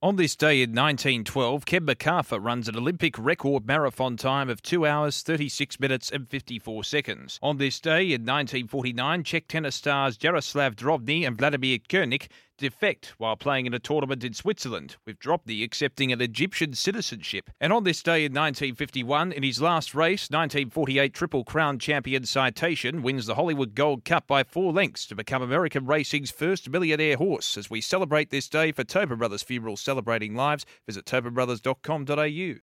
On this day in 1912, Ken McArthur runs an Olympic record marathon time of 2 hours, 36 minutes, and 54 seconds. On this day in 1949, Czech tennis stars Jaroslav Drobny and Vladimir Cernik defect while playing in a tournament in Switzerland, with Drobny accepting an Egyptian citizenship. And on this day in 1951, in his last race, 1948 Triple Crown champion Citation wins the Hollywood Gold Cup by four lengths to become American racing's first millionaire horse. As we celebrate this day for Tobin Brothers Funeral Celebrating Lives, visit tobinbrothers.com.au.